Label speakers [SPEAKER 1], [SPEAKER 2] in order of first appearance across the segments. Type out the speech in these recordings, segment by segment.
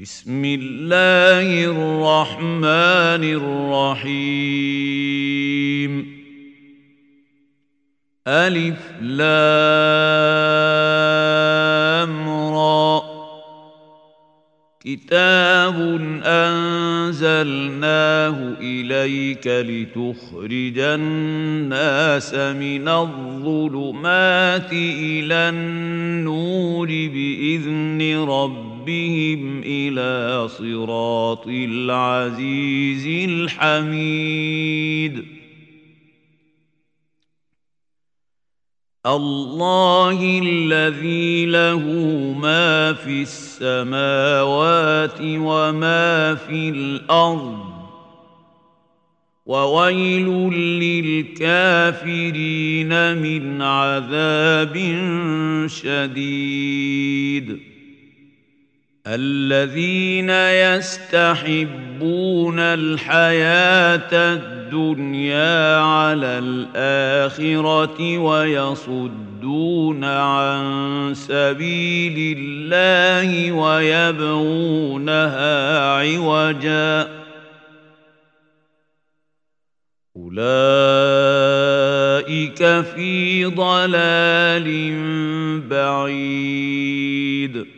[SPEAKER 1] بسم الله الرحمن الرحيم. ألف لام را. كتاب أنزلناه إليك لتخرج الناس من الظلمات إلى النور بإذن ربهم إلى صراط العزيز الحميد الله الذي له ما في السماوات وما في الأرض وويل للكافرين من عذاب شديد الذين يستحبون الحياة الدنيا على الآخرة ويصدون عن سبيل الله ويبغونها عوجا. أولئك في ضلال بعيد.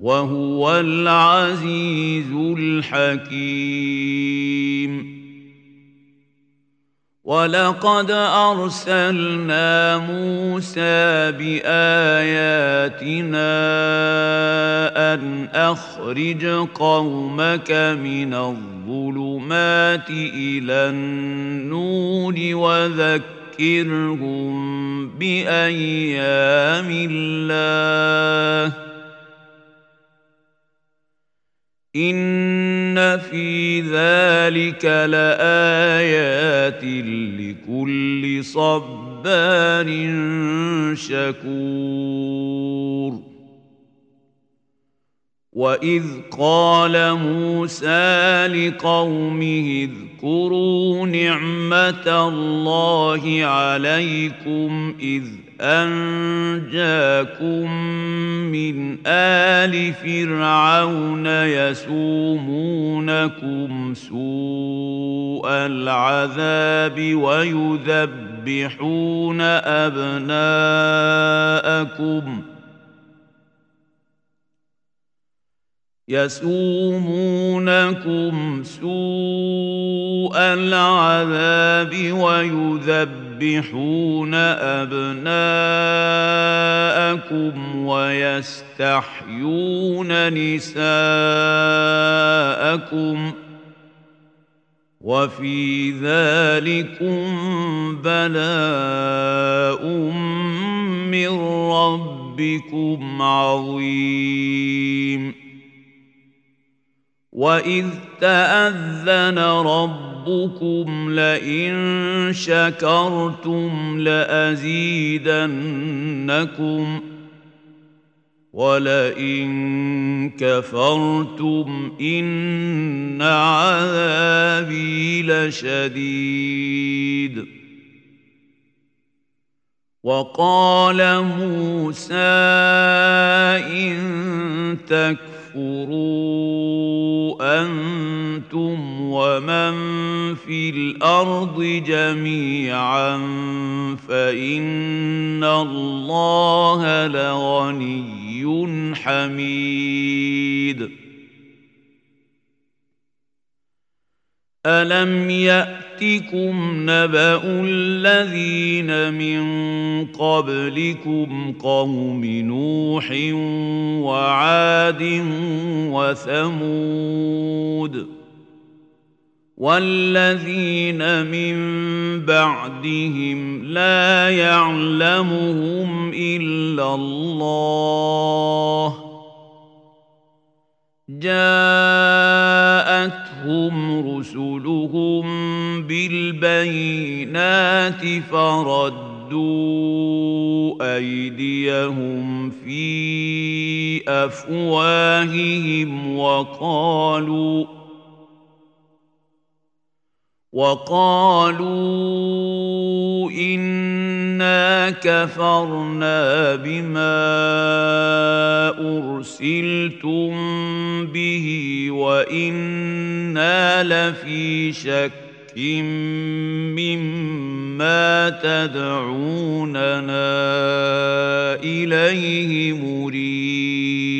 [SPEAKER 1] وهو العزيز الحكيم. ولقد ارسلنا موسى باياتنا ان اخرج قومك من الظلمات إلى النور وذكرهم بايام الله ان في ذلك لايات لكل صبار شكور واذ قال موسى لقومه اذكروا نعمه الله عليكم اذ أنجاكم من آل فرعون يسومونكم سوء العذاب ويذبحون أبناءكم يسومونكم سوء العذاب ويذبحون أبناءكم ويستحيون نساءكم وفي ذلكم بلاء من ربكم عظيم. وإذ تأذن ربكم لئن شكرتم لأزيدنكم ولئن كفرتم إن عذابي لشديد. وقال موسى إن تكفروا تكفروا أنتم ومن في الأرض جميعا فإن الله لغني حميد. ألم ياتكم نبا الذين من قبلكم قوم نوح وعاد وثمود والذين من بعدهم لا يعلمهم الا الله جاء جاءتهم رسلهم بالبينات فردوا أيديهم في أفواههم وقالوا وقالوا إنا كفرنا بما أرسلتم به وإنا لفي شك مما تدعوننا إليه مريب.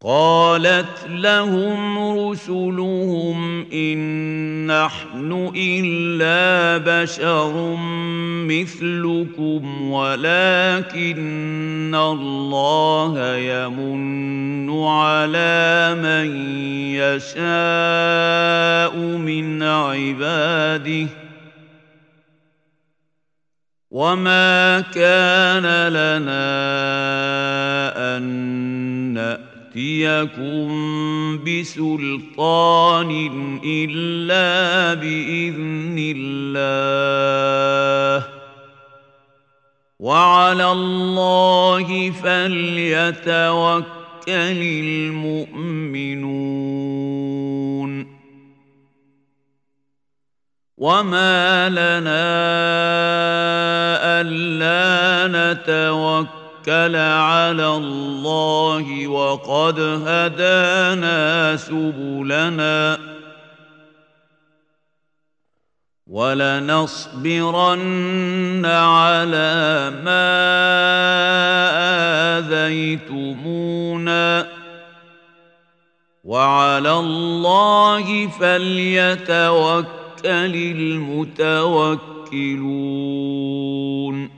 [SPEAKER 1] قالت لهم رسلهم إن نحن إلا بشر مثلكم ولكن الله يمن على من يشاء من عباده وما كان لنا أن نأتي ياتيكم بسلطان إلا بإذن الله. وعلى الله فليتوكل المؤمنون. وما لنا ألا نتوكل توكل على الله وقد هدانا سبلنا. ولنصبرن على ما آذيتمونا. وعلى الله فليتوكل المتوكلون.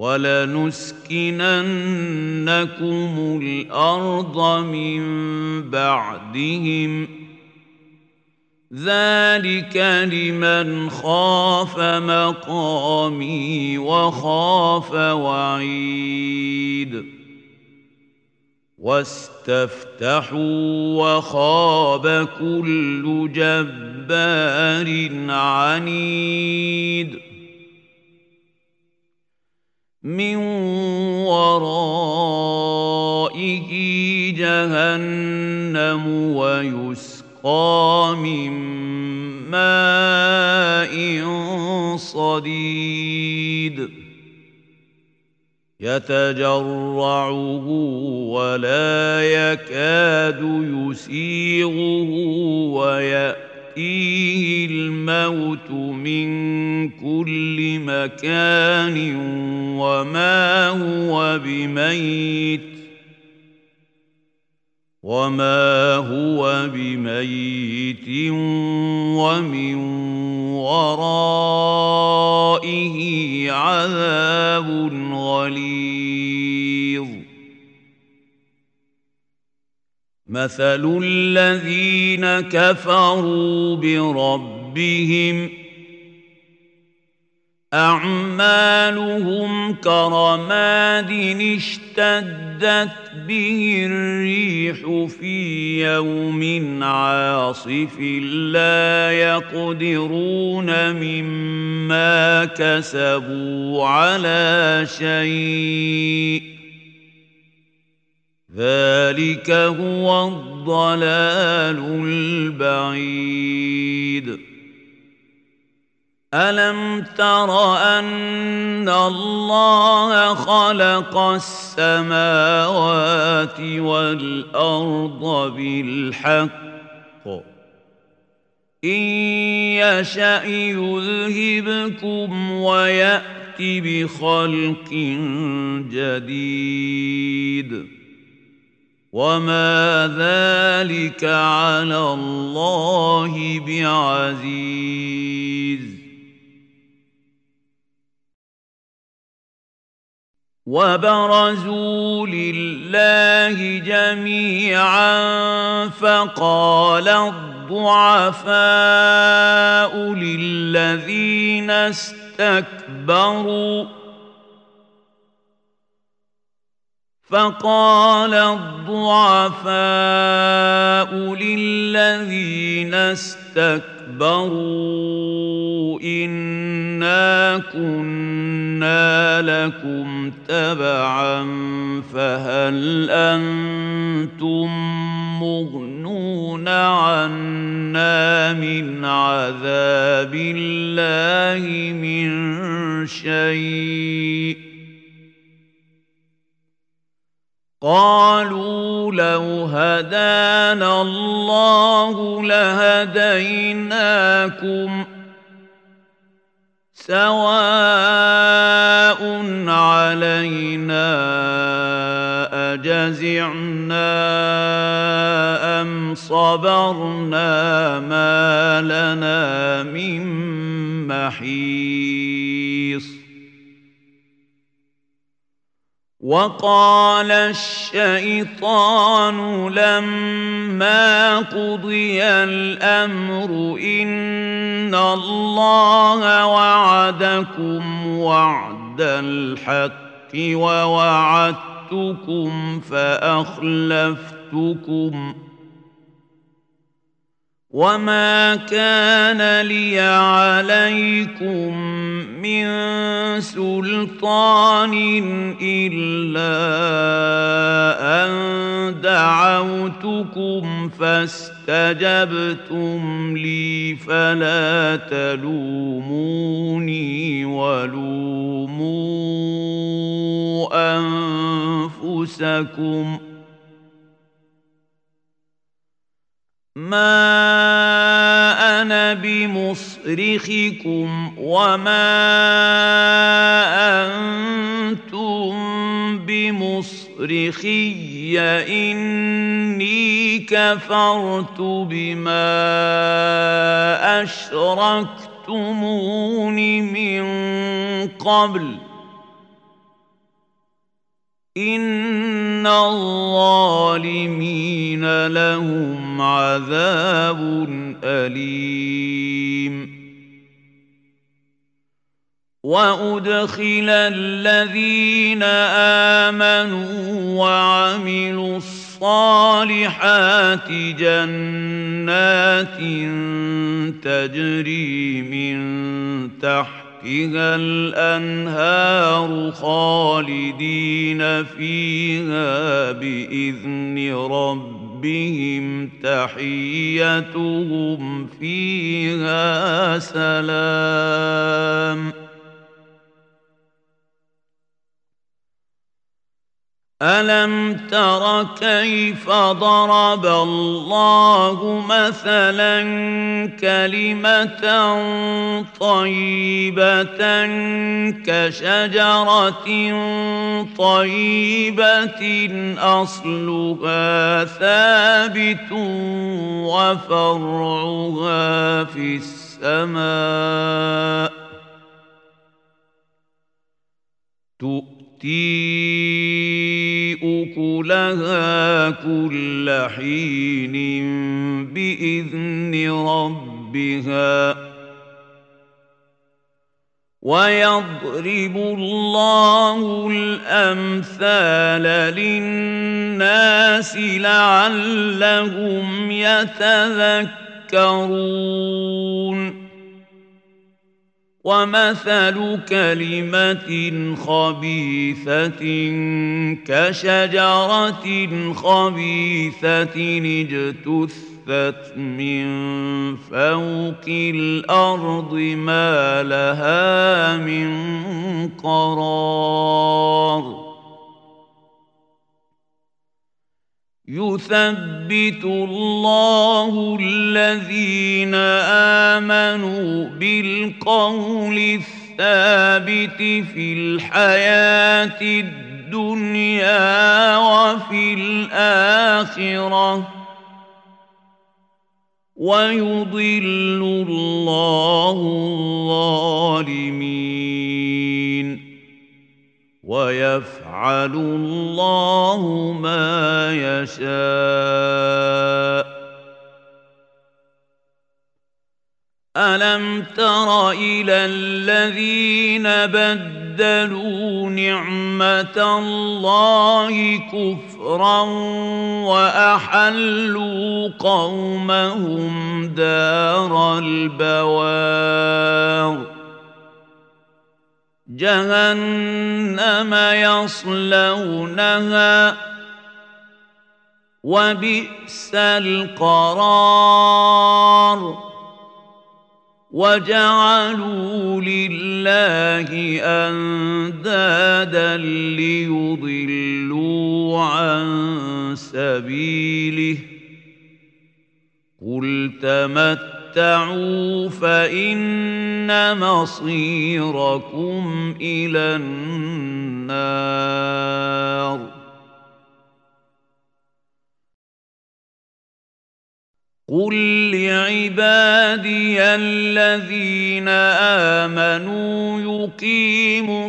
[SPEAKER 1] ولنسكننكم الأرض من بعدهم ذلك لمن خاف مقامي وخاف وعيد واستفتحوا وخاب كل جبار عنيد. من ورائه جهنم ويسقى من ماء صديد. يتجرعه ولا يكاد يسيغه ويأتيه الموت من كل مكان وما هو بميت وما هو بميت ومن ورائه عذاب غليظ مثل الذين كفروا بربهم أعمالهم كرماد اشتدت به الريح في يوم عاصف لا يقدرون مما كسبوا على شيء. ذلك هو الضلال البعيد. ألم تر أن الله خلق السماوات والأرض بالحق؟ إن يشأ يذهبكم ويأت بخلق جديد. وما ذلك على الله بعزيز. وبرزوا لله جميعا فقال الضعفاء للذين استكبروا فقال الضعفاء للذين استكبروا انا كنا لكم تبعا فهل أنتم مغنون عنا من عذاب الله من شيء قالوا لو هدانا الله لهديناكم سواء علينا أجزعنا أم صبرنا ما لنا من محيص وقال الشيطان لما قضي الأمر إن الله وعدكم وعد الحق ووعدتكم فأخلفتكم وما كان لي عليكم من سلطان الا ان دعوتكم فاستجبتم لي فلا تلوموني ولوموا انفسكم ۖ ما أنا بمصرخكم وما أنتم بمصرخي اني كفرت بما اشركتمون من قبل ان الظالمين لهم عذاب اليم وادخل الذين امنوا وعملوا الصالحات جنات تجري من تحت تحتها الأنهار خالدين فيها بإذن ربهم. تحيتهم فيها سلام. ألم تر كيف ضرب الله مثلا كلمة طيبة كشجرة طيبة أصلها ثابت وفرعها في السماء تؤتي أكلها كل حين بإذن ربها ويضرب الله الأمثال للناس لعلهم يتذكرون ومثل كلمة خبيثة كشجرة خبيثة اجتثت من فوق الأرض ما لها من قرار يثبت الله الذين آمنوا بالقول الثابت في الحياة الدنيا وفي الآخرة ويضل الله الظالمين ويفعل الله ما يشاء. ألم تر إلى الذين بدلوا نعمة الله كفرا وأحلوا قومهم دار البوار؟ جهنم يصلونها وبئس القرار وجعلوا لله أندادا ليضلوا عن سبيله قل تمتعوا فان مصيركم إلى النار قل لعبادي الذين امنوا يقيموا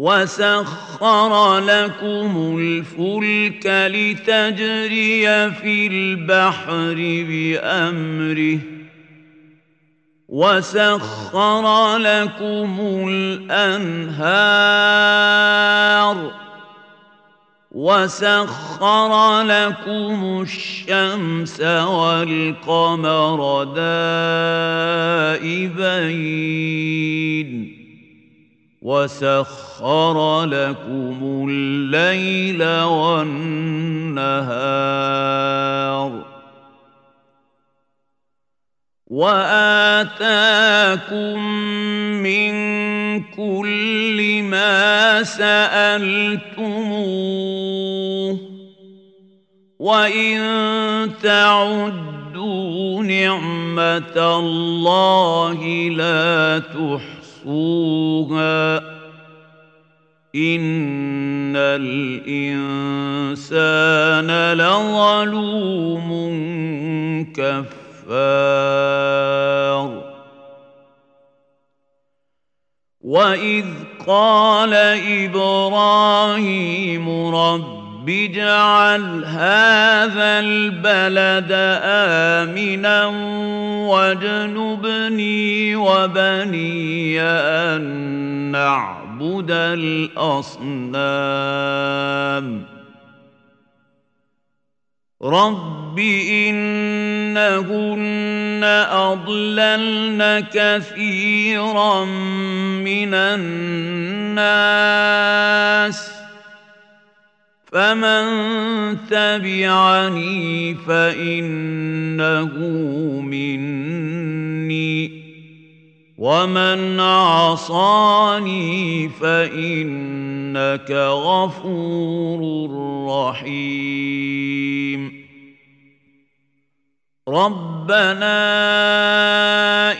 [SPEAKER 1] وسخر لكم الفلك لتجري في البحر بامره وسخر لكم الانهار وسخر لكم الشمس والقمر دائبين وسخر لكم الليل والنهار واتاكم من كل ما سالتموه وان تعدوا نعمه الله لا تحصوها إن الإنسان لظلوم كفار. وإذ قال إبراهيم رب اجعل هذا البلد امنا واجنبني وبني ان نعبد الاصنام. رب انهن اضللن كثيرا من الناس. فمن تبعني فانه مني ومن عصاني فانك غفور رحيم ربنا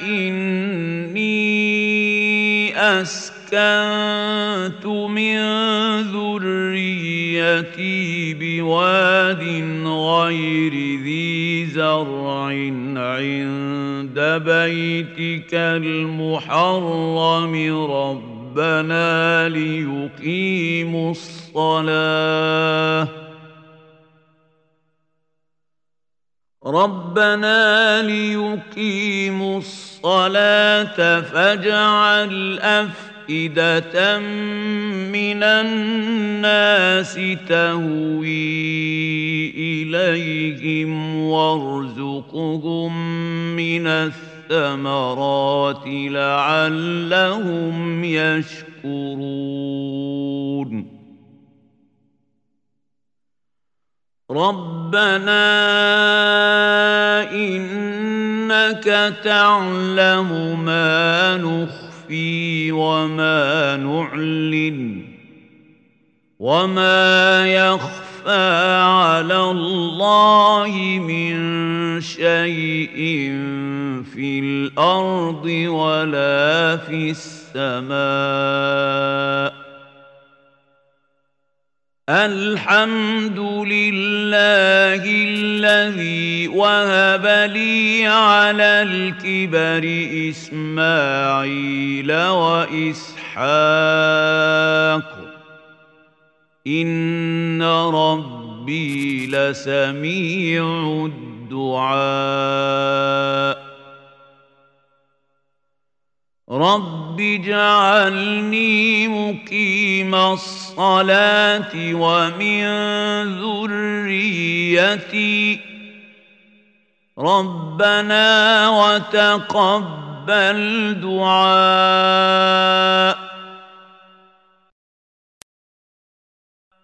[SPEAKER 1] اني اسكنت من ذريتي بواد غير ذي زرع عند بيتك المحرم. ربنا ليقيموا الصلاة. ربنا ليقيموا الصلاة فاجعل أفئدة من الناس تهوي إليهم وارزقهم من الثمرات لعلهم يشكرون. ربنا إنك تعلم ما نخفي وما نعلن وما يخفى على الله من شيء في الأرض ولا في السماء الحمد لله الذي وهب لي على الكبر إسماعيل وإسحاق. إن ربي لسميع الدعاء. رب اجعلني مقيم الصلاة ومن ذريتي ربنا وتقبل دعاء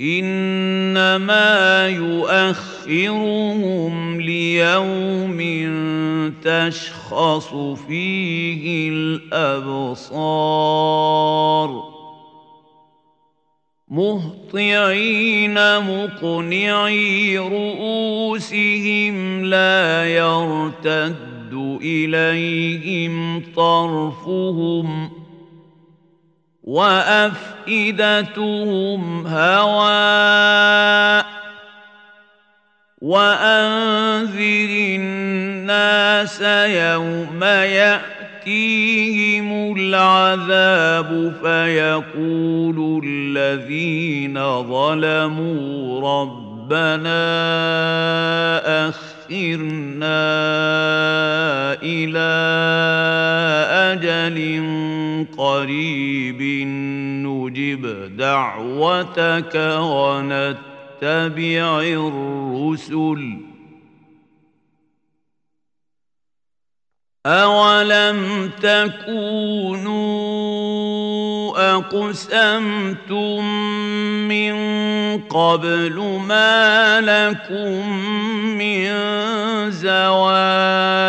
[SPEAKER 1] إنما يؤخرهم ليوم تشخص فيه الأبصار. مهطعين مقنعي رؤوسهم لا يرتد إليهم طرفهم. وأفئدتهم هواء وأنذر الناس يوم يأتيهم العذاب فيقول الذين ظلموا ربنا اخرنا إلى أجل قريب نجب دعوتك ونتبع الرسل أولم تكونوا أقسمتم من قبل ما لكم من زوال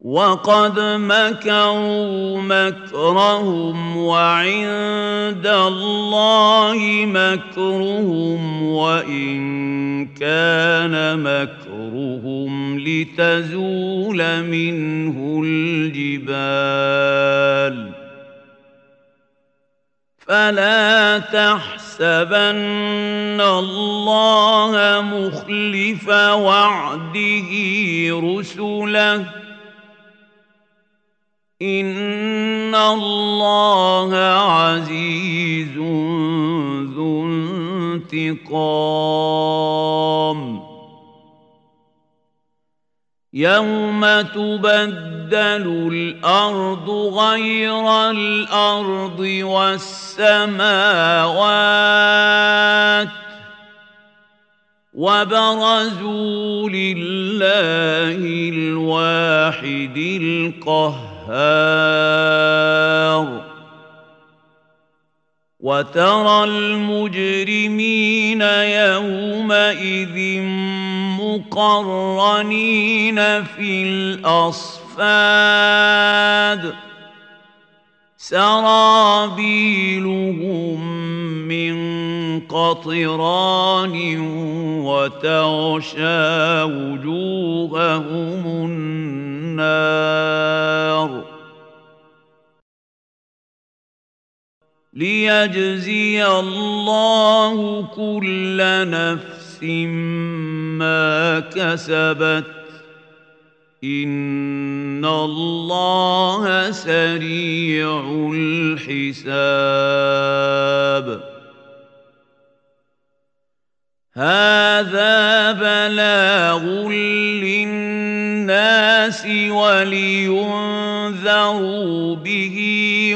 [SPEAKER 1] وقد مكروا مكرهم وعند الله مكرهم وان كان مكرهم لتزول منه الجبال فلا تحسبن الله مخلف وعده رسله ان الله عزيز ذو انتقام. يوم تبدل الأرض غير الأرض والسماوات وبرزوا لله الواحد القهار القهار وترى المجرمين يومئذ مقرنين في الأصفاد. سرابيلهم من قطران وتغشى وجوههم النار. ليجزي الله كل نفس ما كسبت ان الله سريع الحساب هذا بلاغ للناس ولينذروا به